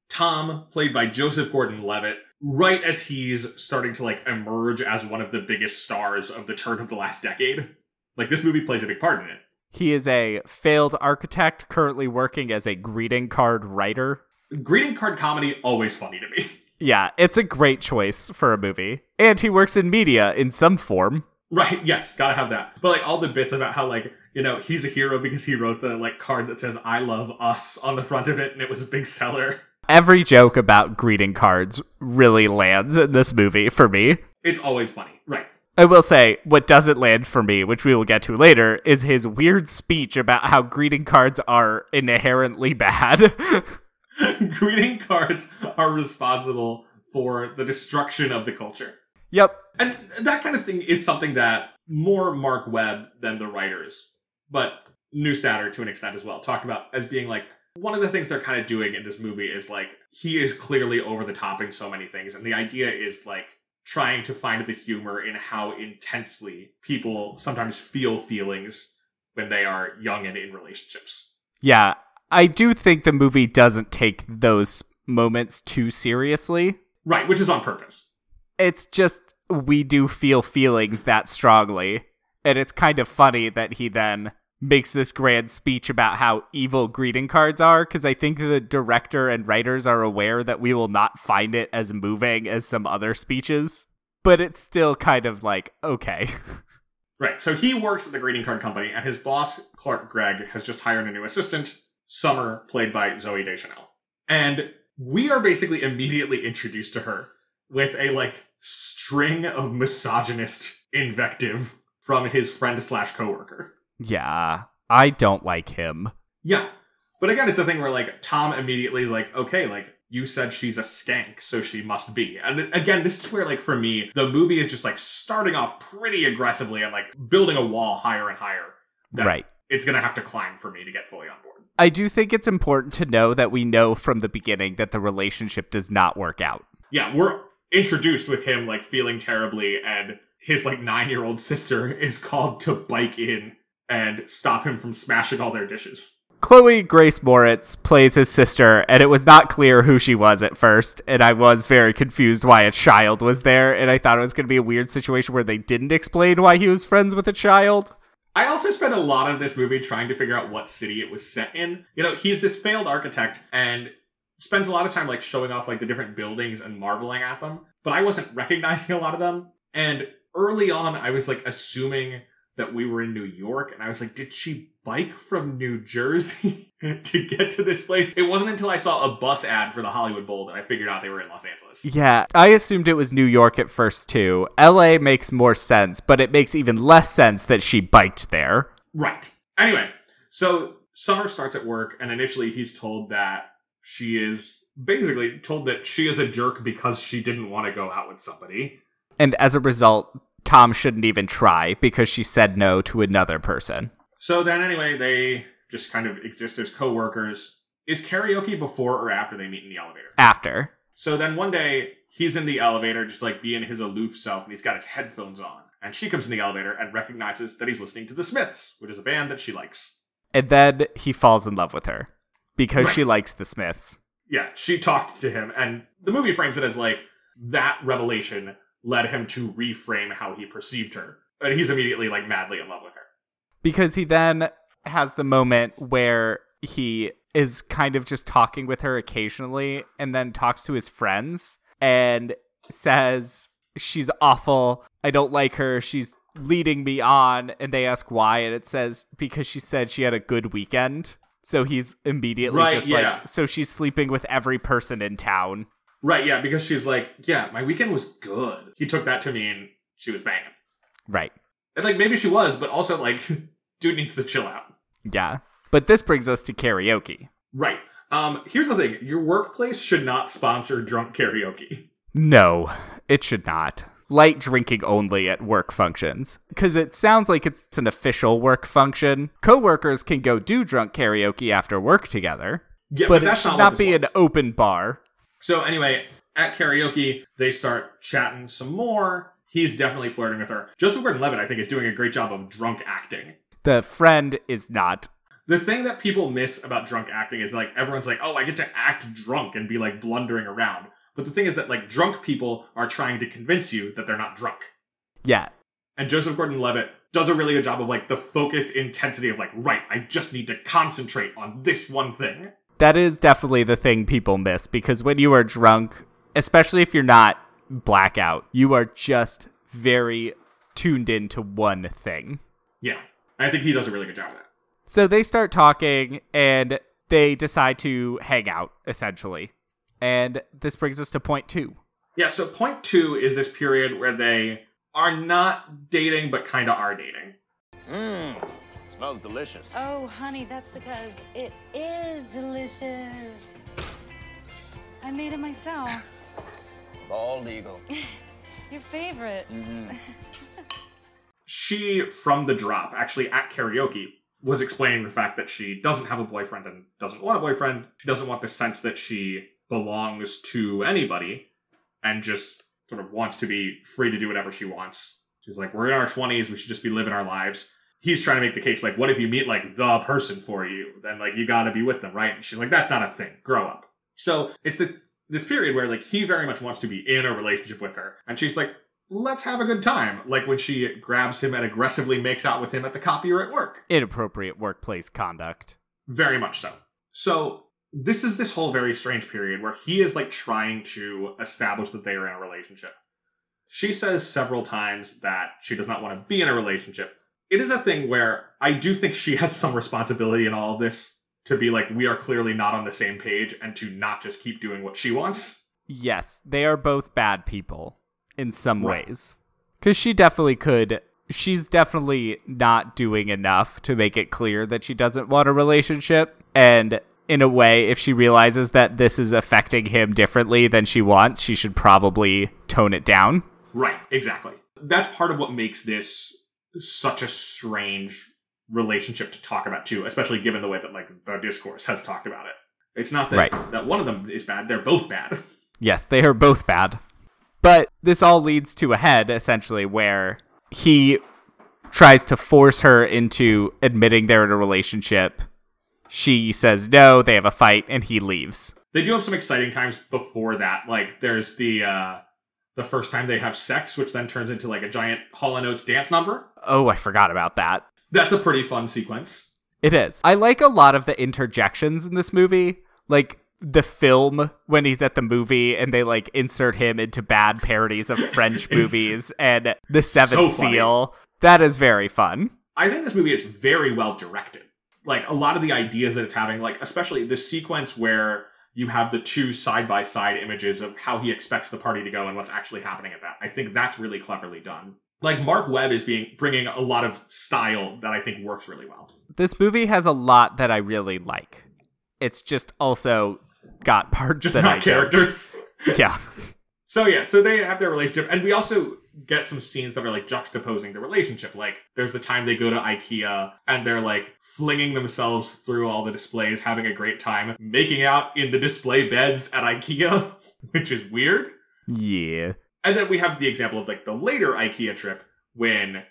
Tom, played by Joseph Gordon-Levitt, right as he's starting to like emerge as one of the biggest stars of the turn of the last decade. Like this movie plays a big part in it. He is a failed architect currently working as a greeting card writer. Greeting card comedy always funny to me. Yeah, it's a great choice for a movie. And he works in media in some form. Right, yes, gotta have that. But like all the bits about how like, you know, he's a hero because he wrote the like card that says I love us on the front of it and it was a big seller. Every joke about greeting cards really lands in this movie for me. It's always funny. Right. I will say, what doesn't land for me, which we will get to later, is his weird speech about how greeting cards are inherently bad. greeting cards are responsible for the destruction of the culture. yep. And that kind of thing is something that more Marc Webb than the writers, but Neustadter to an extent as well, talked about as being like one of the things they're kind of doing in this movie is like he is clearly over the top in so many things, and the idea is like trying to find the humor in how intensely people sometimes feel feelings when they are young and in relationships. Yeah. I do think the movie doesn't take those moments too seriously. Right, which is on purpose. It's just we do feel feelings that strongly. And it's kind of funny that he then makes this grand speech about how evil greeting cards are because I think the director and writers are aware that we will not find it as moving as some other speeches. But it's still kind of like, okay. Right. So he works at the greeting card company, and his boss, Clark Gregg, has just hired a new assistant, Summer, played by Zooey Deschanel. And we are basically immediately introduced to her with a like string of misogynist invective from his friend slash coworker. yeah, I don't like him. Yeah. But again, it's a thing where like Tom immediately is like, okay, like you said she's a skank, so she must be. And again, this is where like for me, the movie is just like starting off pretty aggressively and like building a wall higher and higher. That Right. It's gonna have to climb for me to get fully on board. I do think it's important to know that we know from the beginning that the relationship does not work out. Yeah, we're introduced with him like feeling terribly and his like nine year old sister is called to bike in and stop him from smashing all their dishes. Chloe Grace Moretz plays his sister, and it was not clear who she was at first, and I was very confused why a child was there, and I thought it was going to be a weird situation where they didn't explain why he was friends with a child. I also spent a lot of this movie trying to figure out what city it was set in. You know, he's this failed architect and spends a lot of time like showing off like the different buildings and marveling at them, but I wasn't recognizing a lot of them. And early on, I was like assuming that we were in New York, and I was like, did she bike from New Jersey to get to this place? It wasn't until I saw a bus ad for the Hollywood Bowl that I figured out they were in Los Angeles. Yeah, I assumed it was New York at first too. LA makes more sense, but it makes even less sense that she biked there. Right. Anyway, so Summer starts at work, and initially he's told that she is basically told that she is a jerk because she didn't want to go out with somebody. And as a result, Tom shouldn't even try because she said no to another person. So then, anyway, they just kind of exist as co-workers. Is karaoke before or after they meet in the elevator? After. So then one day he's in the elevator, just like being his aloof self, and he's got his headphones on. And she comes in the elevator and recognizes that he's listening to the Smiths, which is a band that she likes. And then he falls in love with her because Right. she likes the Smiths. Yeah, she talked to him, and the movie frames it as like that revelation led him to reframe how he perceived her. And he's immediately like madly in love with her. because he then has the moment where he is kind of just talking with her occasionally and then talks to his friends and says she's awful i don't like her she's leading me on and they ask why and it says because she said she had a good weekend so he's immediately Right, just yeah. like so she's sleeping with every person in town Right, yeah, because she's like, yeah, my weekend was good. He took that to mean she was banging. right And like maybe she was, but also like dude needs to chill out. yeah but this brings us to karaoke Right. Um, here's the thing: your workplace should not sponsor drunk karaoke. No, it should not. Light drinking only at work functions. Because it sounds like it's an official work function. Coworkers can go do drunk karaoke after work together, Yeah, but, it that's should not, not, be this an open bar. So anyway, at karaoke, they start chatting some more. He's definitely flirting with her. Joseph Gordon-Levitt, I think, is doing a great job of drunk acting. The friend is not. The thing that people miss about drunk acting is like everyone's like, "Oh, I get to act drunk and be like blundering around." But the thing is that like drunk people are trying to convince you that they're not drunk. Yeah, And Joseph Gordon-Levitt does a really good job of like the focused intensity of like, right, I just need to concentrate on this one thing. That is definitely the thing people miss because when you are drunk, especially if you're not blackout, you are just very tuned into one thing. Yeah. I think he does a really good job of that. So they start talking and they decide to hang out, essentially. And this brings us to point two. Yeah, so point two is this period where they are not dating, but kind of are dating. Mmm, smells delicious. Oh, honey, that's because it is delicious. I made it myself. Bald eagle. Your favorite. Mm-hmm. She, from the drop, actually at karaoke, was explaining the fact that she doesn't have a boyfriend and doesn't want a boyfriend. She doesn't want the sense that she belongs to anybody and just sort of wants to be free to do whatever she wants. She's like, we're in our 20s, we should just be living our lives. He's trying to make the case like, what if you meet like the person for you? Then like you gotta be with them, right? And she's like, that's not a thing. Grow up. So it's the this period where like he very much wants to be in a relationship with her. And she's like, let's have a good time. Like when she grabs him and aggressively makes out with him at the copier at work. Inappropriate workplace conduct. Very much so. So this is this whole very strange period where he is like trying to establish that they are in a relationship. She says several times that she does not want to be in a relationship. It is a thing where I do think she has some responsibility in all of this to be like, we are clearly not on the same page and to not just keep doing what she wants. Yes, they are both bad people in some Right. ways. Because she definitely could. She's definitely not doing enough to make it clear that she doesn't want a relationship. And in a way, if she realizes that this is affecting him differently than she wants, she should probably tone it down. Right, exactly. That's part of what makes this such a strange relationship to talk about too, especially given the way that like the discourse has talked about it. It's not that Right. that one of them is bad; they're both bad. Yes, they are both bad. But this all leads to a head, essentially, where he tries to force her into admitting they're in a relationship. She says no, they have a fight, and he leaves. They do have some exciting times before that. Like there's the uh the first time they have sex, which then turns into like a giant Hall and Oates dance number. Oh, I forgot about that. That's a pretty fun sequence. It is. I like a lot of the interjections in this movie. Like the film when he's at the movie and they like insert him into bad parodies of French movies and The Seventh so. Seal. That is very fun. I think this movie is very well directed. Like a lot of the ideas that it's having, like especially the sequence where you have the two side by side images of how he expects the party to go and what's actually happening at that. I think that's really cleverly done. Like Marc Webb is being bringing a lot of style that I think works really well. This movie has a lot that I really like. It's just also got parts Just that not I don't. characters. Yeah. So yeah, so they have their relationship, and we also get some scenes that are like juxtaposing the relationship. Like there's the time they go to IKEA and they're like flinging themselves through all the displays, having a great time, making out in the display beds at IKEA, which is weird. Yeah. And then we have the example of like the later IKEA trip when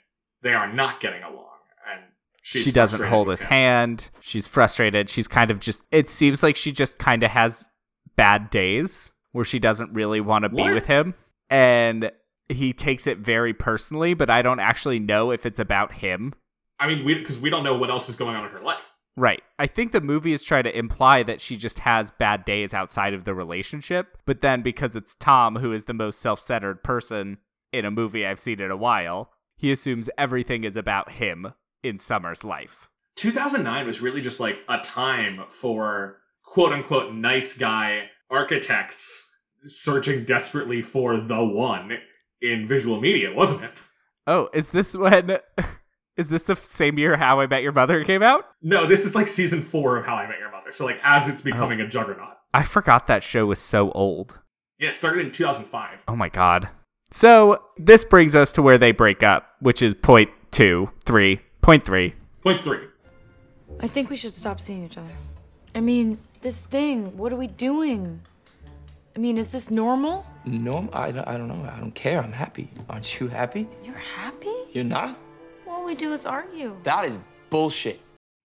they are not getting along, and she's she doesn't hold his him. hand. She's frustrated. She's kind of just it seems like she just kind of has bad days where she doesn't really want to be with him and he takes it very personally, but I don't actually know if it's about him. I mean, we because we don't know what else is going on in her life. Right. I think the movie is trying to imply that she just has bad days outside of the relationship, but then because it's Tom who is the most self-centered person in a movie I've seen in a while, he assumes everything is about him in Summer's life. 2009 was really just like a time for quote unquote nice guy architects searching desperately for the one in visual media, wasn't it? Oh, is this when? Is this the same year How I Met Your Mother came out? No, this is like season four of How I Met Your Mother. So like as it's becoming a juggernaut. I forgot that show was so old. Yeah, it started in 2005. Oh my god. So this brings us to where they break up, which is point two, three, point three. Point three. I think we should stop seeing each other. I mean, this thing, what are we doing? I mean, is this normal? No, I, don't- I don't know. I don't care. I'm happy. Aren't you happy? You're happy? You're not? All we do is argue. That is bullshit.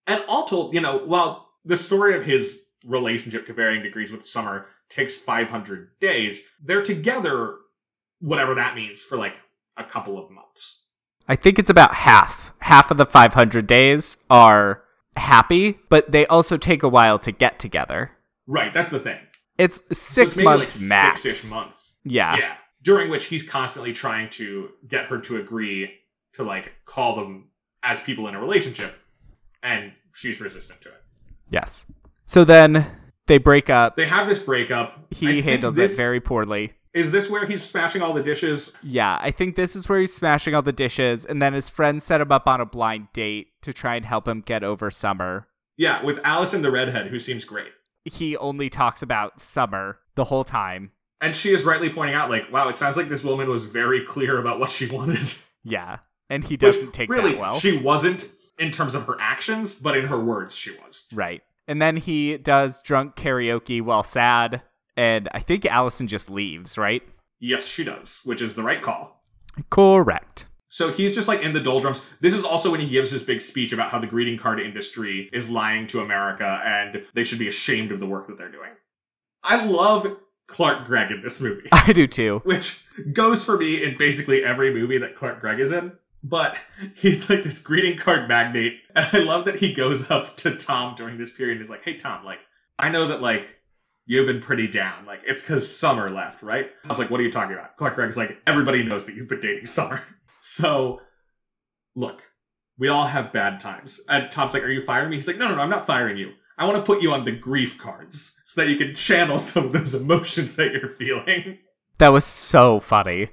And all told, you know, while the story of his relationship to varying degrees with Summer takes 500 days, they're together, whatever that means, for like a couple of months. I think it's about half. Half of the 500 days are happy, but they also take a while to get together. Right, that's the thing. It's So six it's maybe months like max. Six-ish months. Yeah. Yeah. During which he's constantly trying to get her to agree to like call them as people in a relationship, and she's resistant to it. Yes. So then they break up. They have this breakup. He think handles this- it very poorly. Is this where he's smashing all the dishes? Yeah, I think this is where he's smashing all the dishes, and then his friends set him up on a blind date to try and help him get over summer. Yeah, with Allison the redhead, who seems great. He only talks about summer the whole time. And she is rightly pointing out, like, wow, it sounds like this woman was very clear about what she wanted. Yeah. And he doesn't take really, that well. She wasn't in terms of her actions, but in her words, she was. Right. And then he does drunk karaoke while sad, and I think Allison just leaves, right? Yes, she does, which is the right call. Correct. So he's just like in the doldrums. This is also when he gives his big speech about how the greeting card industry is lying to America and they should be ashamed of the work that they're doing. I love Clark Gregg in this movie, I do too. which goes for me in basically every movie that Clark Gregg is in. But he's like this greeting card magnate, and I love that he goes up to Tom during this period and is like, "Hey Tom, like I know that like you've been pretty down. Like it's because Summer left, right?" I was like, "What are you talking about?" Clark Gregg's like, "Everybody knows that you've been dating Summer." So, look, we all have bad times. And Tom's like, Are you firing me? He's like, No, no, no, I'm not firing you. I want to put you on the grief cards so that you can channel some of those emotions that you're feeling. That was so funny.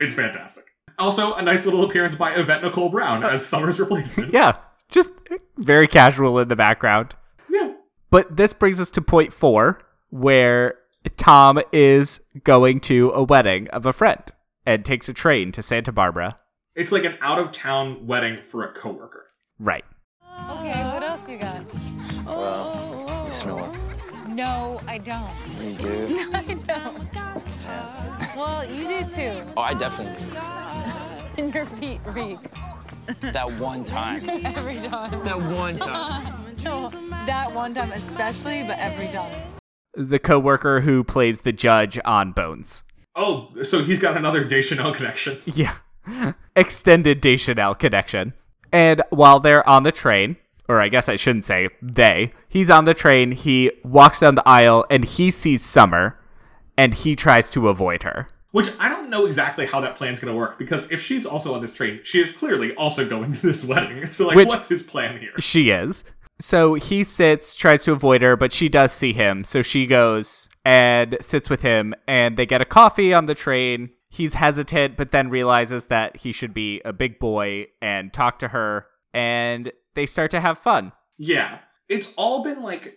It's fantastic. Also, a nice little appearance by Yvette Nicole Brown as Summer's replacement. Yeah, just very casual in the background. Yeah. But this brings us to point four, where Tom is going to a wedding of a friend and takes a train to Santa Barbara. It's like an out of town wedding for a coworker. Right. Okay, what else you got? Well, you snore. No, I don't. You do? No, I don't. Well, you do too. Oh, I definitely do. And your feet reek That one time. every time. That one time. No, that one time especially, but every time. The coworker who plays the judge on Bones. Oh, so he's got another Deschanel connection. Yeah. Extended Deschanel connection. And while they're on the train, or I guess I shouldn't say they, he's on the train, he walks down the aisle and he sees Summer and he tries to avoid her. Which I don't know exactly how that plan's going to work because if she's also on this train, she is clearly also going to this wedding. So, like, Which- what's his plan here? She is. So he sits, tries to avoid her, but she does see him. So she goes and sits with him, and they get a coffee on the train. He's hesitant, but then realizes that he should be a big boy and talk to her, and they start to have fun. Yeah. It's all been like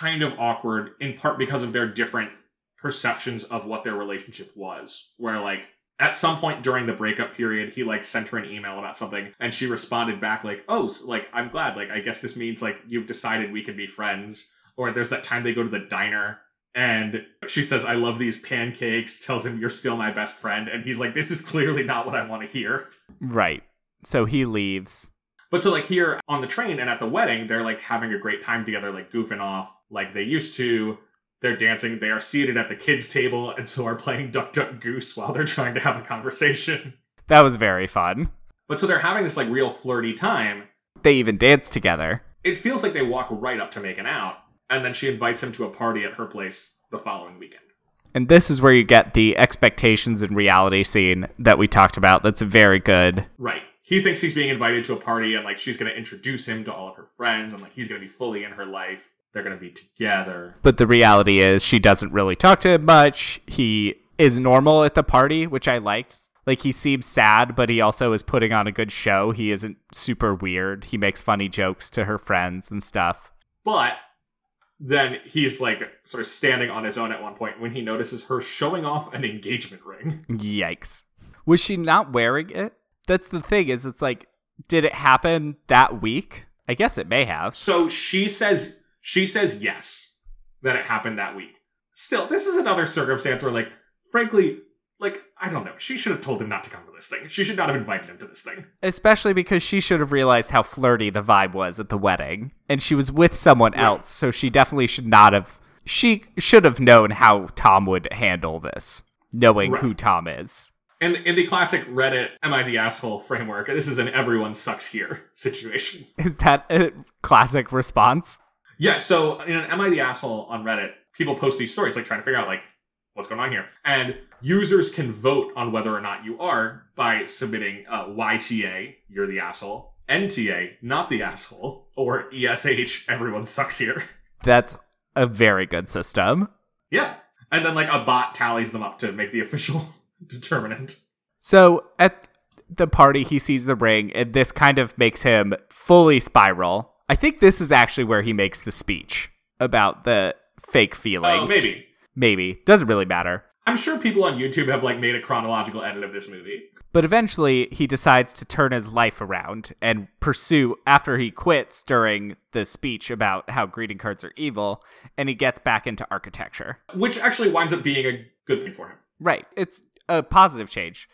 kind of awkward in part because of their different perceptions of what their relationship was. Where like at some point during the breakup period, he like sent her an email about something and she responded back like, "Oh, s- like I'm glad. Like I guess this means like you've decided we can be friends." Or there's that time they go to the diner and she says, "I love these pancakes." Tells him, "You're still my best friend." And he's like, "This is clearly not what I want to hear." Right. So he leaves. But so like here on the train and at the wedding, they're like having a great time together, like goofing off like they used to. They're dancing. They are seated at the kids' table and so are playing Duck Duck Goose while they're trying to have a conversation. That was very fun. But so they're having this like real flirty time. They even dance together. It feels like they walk right up to making out, and then she invites him to a party at her place the following weekend. And this is where you get the expectations and reality scene that we talked about. That's very good. Right. He thinks he's being invited to a party and like she's gonna introduce him to all of her friends and like he's gonna be fully in her life. They're gonna be together. But the reality is, she doesn't really talk to him much. He is normal at the party, which I liked. Like, he seems sad, but he also is putting on a good show. He isn't super weird. He makes funny jokes to her friends and stuff. But then he's like sort of standing on his own at one point when he notices her showing off an engagement ring. Yikes. Was she not wearing it? That's the thing, is it's like, did it happen that week? I guess it may have. So she says she says yes that it happened that week. Still, this is another circumstance where like frankly, like I don't know, she should have told him not to come to this thing. She should not have invited him to this thing. Especially because she should have realized how flirty the vibe was at the wedding. And she was with someone Yeah. else, so she definitely should not have. She should have known how Tom would handle this, knowing Right. who Tom is. And in the classic Reddit "Am I the asshole?" framework, this is an "everyone sucks here" situation. Is that a classic response? Yeah, so in an "Am I the asshole?" on Reddit, people post these stories like trying to figure out like what's going on here, and users can vote on whether or not you are by submitting uh, YTA, you're the asshole, NTA, not the asshole, or ESH, everyone sucks here. That's a very good system. Yeah, and then like a bot tallies them up to make the official determinant. So at the party, he sees the ring, and this kind of makes him fully spiral. I think this is actually where he makes the speech about the fake oh, feelings. Oh, maybe. Maybe. Doesn't really matter. I'm sure people on YouTube have like made a chronological edit of this movie. But eventually, he decides to turn his life around and pursue after he quits during the speech about how greeting cards are evil, and he gets back into architecture. Which actually winds up being a good thing for him. Right. It's a positive change.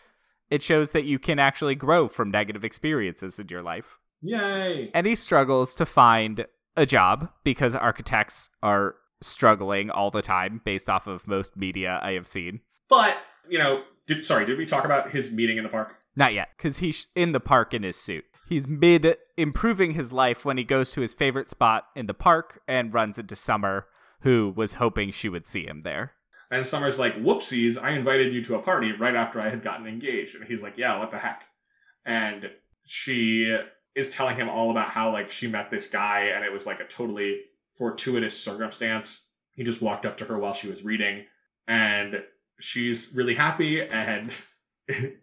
It shows that you can actually grow from negative experiences in your life. Yay! And he struggles to find a job because architects are struggling all the time based off of most media I have seen. But, you know, did, sorry, did we talk about his meeting in the park? Not yet, because he's in the park in his suit. He's mid improving his life when he goes to his favorite spot in the park and runs into Summer, who was hoping she would see him there. And Summer's like, whoopsies, I invited you to a party right after I had gotten engaged. And he's like, yeah, what the heck? And she is telling him all about how, like, she met this guy and it was like a totally fortuitous circumstance. He just walked up to her while she was reading and she's really happy and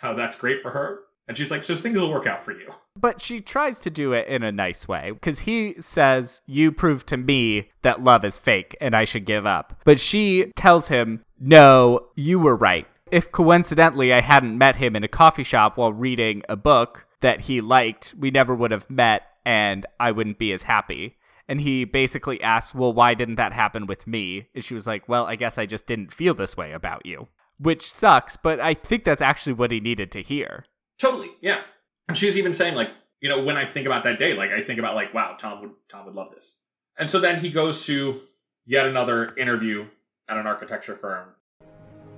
how that's great for her. And she's like, so things will work out for you. But she tries to do it in a nice way because he says, You prove to me that love is fake and I should give up. But she tells him, No, you were right. If coincidentally I hadn't met him in a coffee shop while reading a book that he liked, we never would have met and I wouldn't be as happy. And he basically asks, Well, why didn't that happen with me? And she was like, Well, I guess I just didn't feel this way about you. Which sucks, but I think that's actually what he needed to hear. Totally, yeah. And she's even saying, like, you know, when I think about that day, like I think about like, wow, Tom would Tom would love this. And so then he goes to yet another interview at an architecture firm.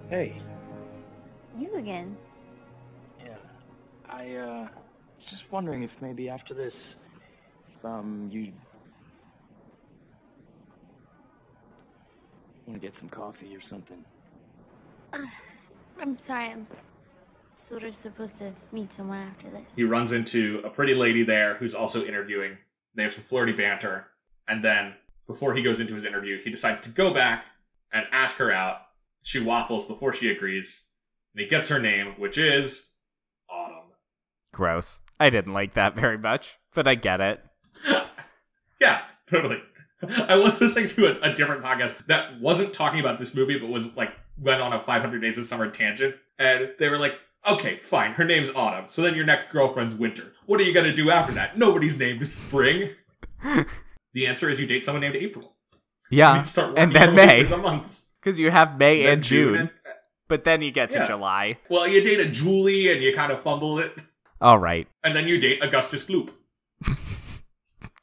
Hey. You again? Yeah. I, uh, just wondering if maybe after this, if, um, you want to get some coffee or something. Uh, I'm sorry, I'm sort of supposed to meet someone after this. He runs into a pretty lady there who's also interviewing. They have some flirty banter. And then before he goes into his interview, he decides to go back and ask her out. She waffles before she agrees. And he gets her name, which is Autumn. Gross. I didn't like that very much, but I get it. yeah, totally. I was listening to a, a, different podcast that wasn't talking about this movie, but was like went on a 500 Days of Summer tangent, and they were like, "Okay, fine, her name's Autumn. So then your next girlfriend's Winter. What are you gonna do after that? Nobody's named Spring." the answer is you date someone named April. Yeah, and then May, because you have May and, and June. June and, uh, but then you get to yeah. July. Well, you date a Julie and you kind of fumble it. All right. And then you date Augustus Gloop.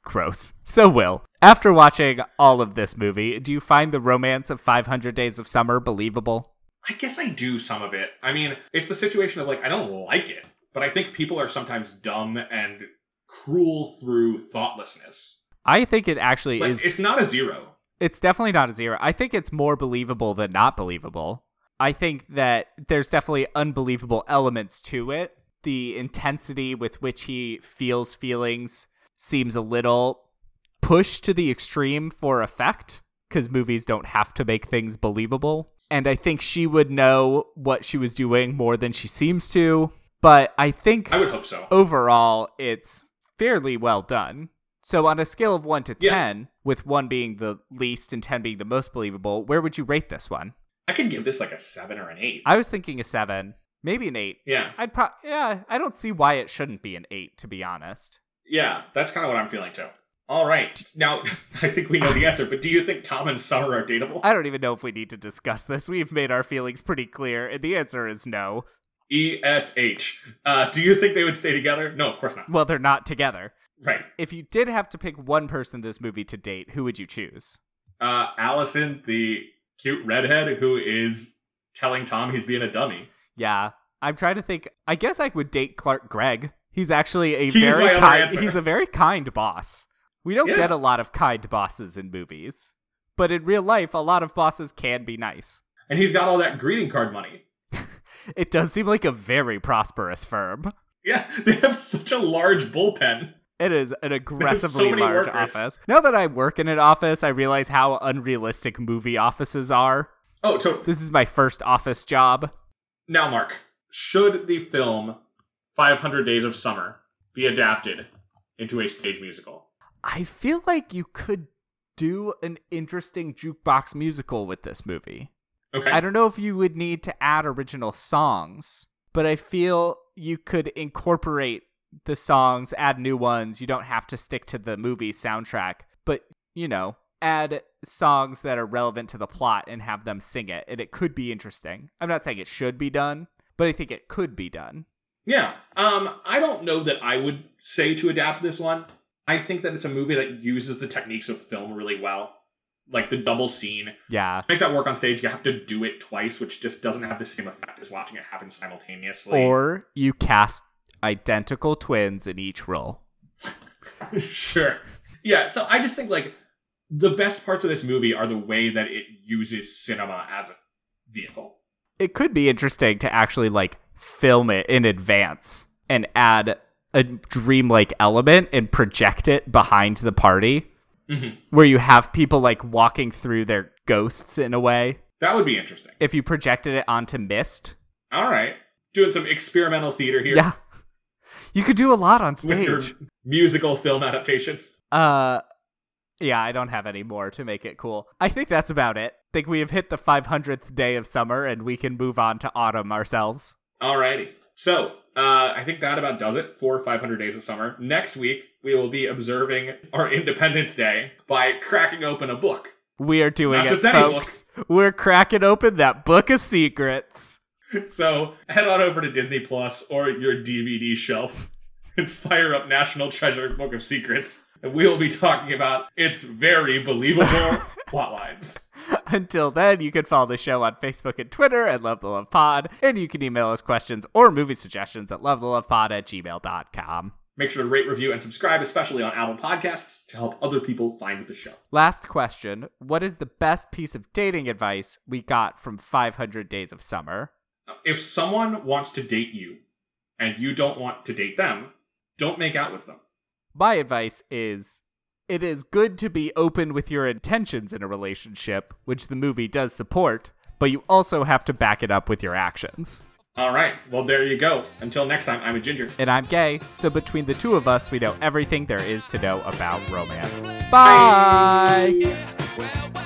Gross. So, Will, after watching all of this movie, do you find the romance of 500 Days of Summer believable? I guess I do some of it. I mean, it's the situation of like, I don't like it, but I think people are sometimes dumb and cruel through thoughtlessness. I think it actually but is. It's not a zero. It's definitely not a zero. I think it's more believable than not believable. I think that there's definitely unbelievable elements to it. The intensity with which he feels feelings seems a little pushed to the extreme for effect because movies don't have to make things believable. And I think she would know what she was doing more than she seems to. But I think I would hope so. Overall, it's fairly well done. So on a scale of 1 to 10, with 1 being the least and 10 being the most believable, where would you rate this one? I could give this like a 7 or an 8. I was thinking a 7, maybe an 8. Yeah. I'd pro Yeah, I don't see why it shouldn't be an 8 to be honest. Yeah, that's kind of what I'm feeling too. All right. Now, I think we know the answer, but do you think Tom and Summer are dateable? I don't even know if we need to discuss this. We've made our feelings pretty clear, and the answer is no. ESH. Uh, do you think they would stay together? No, of course not. Well, they're not together. Right. If you did have to pick one person in this movie to date, who would you choose? Uh, Allison, the cute redhead who is telling Tom he's being a dummy. Yeah, I'm trying to think. I guess I would date Clark Gregg. He's actually a He's very kind. He's a very kind boss. We don't Yeah. get a lot of kind bosses in movies, but in real life, a lot of bosses can be nice. And he's got all that greeting card money. It does seem like a very prosperous firm. Yeah, they have such a large bullpen. It is an aggressively many large workers. office. Now that I work in an office, I realize how unrealistic movie offices are. Oh, totally. This is my first office job. Now, Mark, should the film 500 Days of Summer be adapted into a stage musical? I feel like you could do an interesting jukebox musical with this movie. Okay. I don't know if you would need to add original songs, but I feel you could incorporate the songs, add new ones. You don't have to stick to the movie soundtrack, but you know, add songs that are relevant to the plot and have them sing it, and it could be interesting. I'm not saying it should be done, but I think it could be done. Yeah. Um, I don't know that I would say to adapt this one. I think that it's a movie that uses the techniques of film really well. Like the double scene. Yeah. To make that work on stage, you have to do it twice, which just doesn't have the same effect as watching it happen simultaneously. Or you cast identical twins in each role. sure. Yeah, so I just think like the best parts of this movie are the way that it uses cinema as a vehicle. it could be interesting to actually like film it in advance and add a dreamlike element and project it behind the party Mhm. where you have people like walking through their ghosts in a way That would be interesting. if you projected it onto mist All right. Doing some experimental theater here yeah you could do a lot on with your stage musical film adaptation. uh yeah i don't have any more to make it cool i think that's about it I think we have hit the 500th day of summer and we can move on to autumn ourselves Alrighty. So, uh, I think that about does it for 500 Days of Summer. Next week, we will be observing our Independence Day by cracking open a book. we are doing Not it just any book. folks we're cracking open that book of secrets So, head on over to Disney Plus or your DVD shelf and fire up National Treasure Book of Secrets. And we will be talking about its very believable plot lines. Until then, you can follow the show on Facebook and Twitter at Love the Love Pod, and you can email us questions or movie suggestions at lovethelovepod at gmail.com. Make sure to rate, review, and subscribe, especially on Apple Podcasts, to help other people find the show. Last question What is the best piece of dating advice we got from 500 Days of Summer? If someone wants to date you and you don't want to date them, don't make out with them. My advice is it is good to be open with your intentions in a relationship, which the movie does support, but you also have to back it up with your actions. All right, well, there you go. Until next time, I'm a ginger. And I'm gay, so between the two of us, we know everything there is to know about romance. Bye! Bye.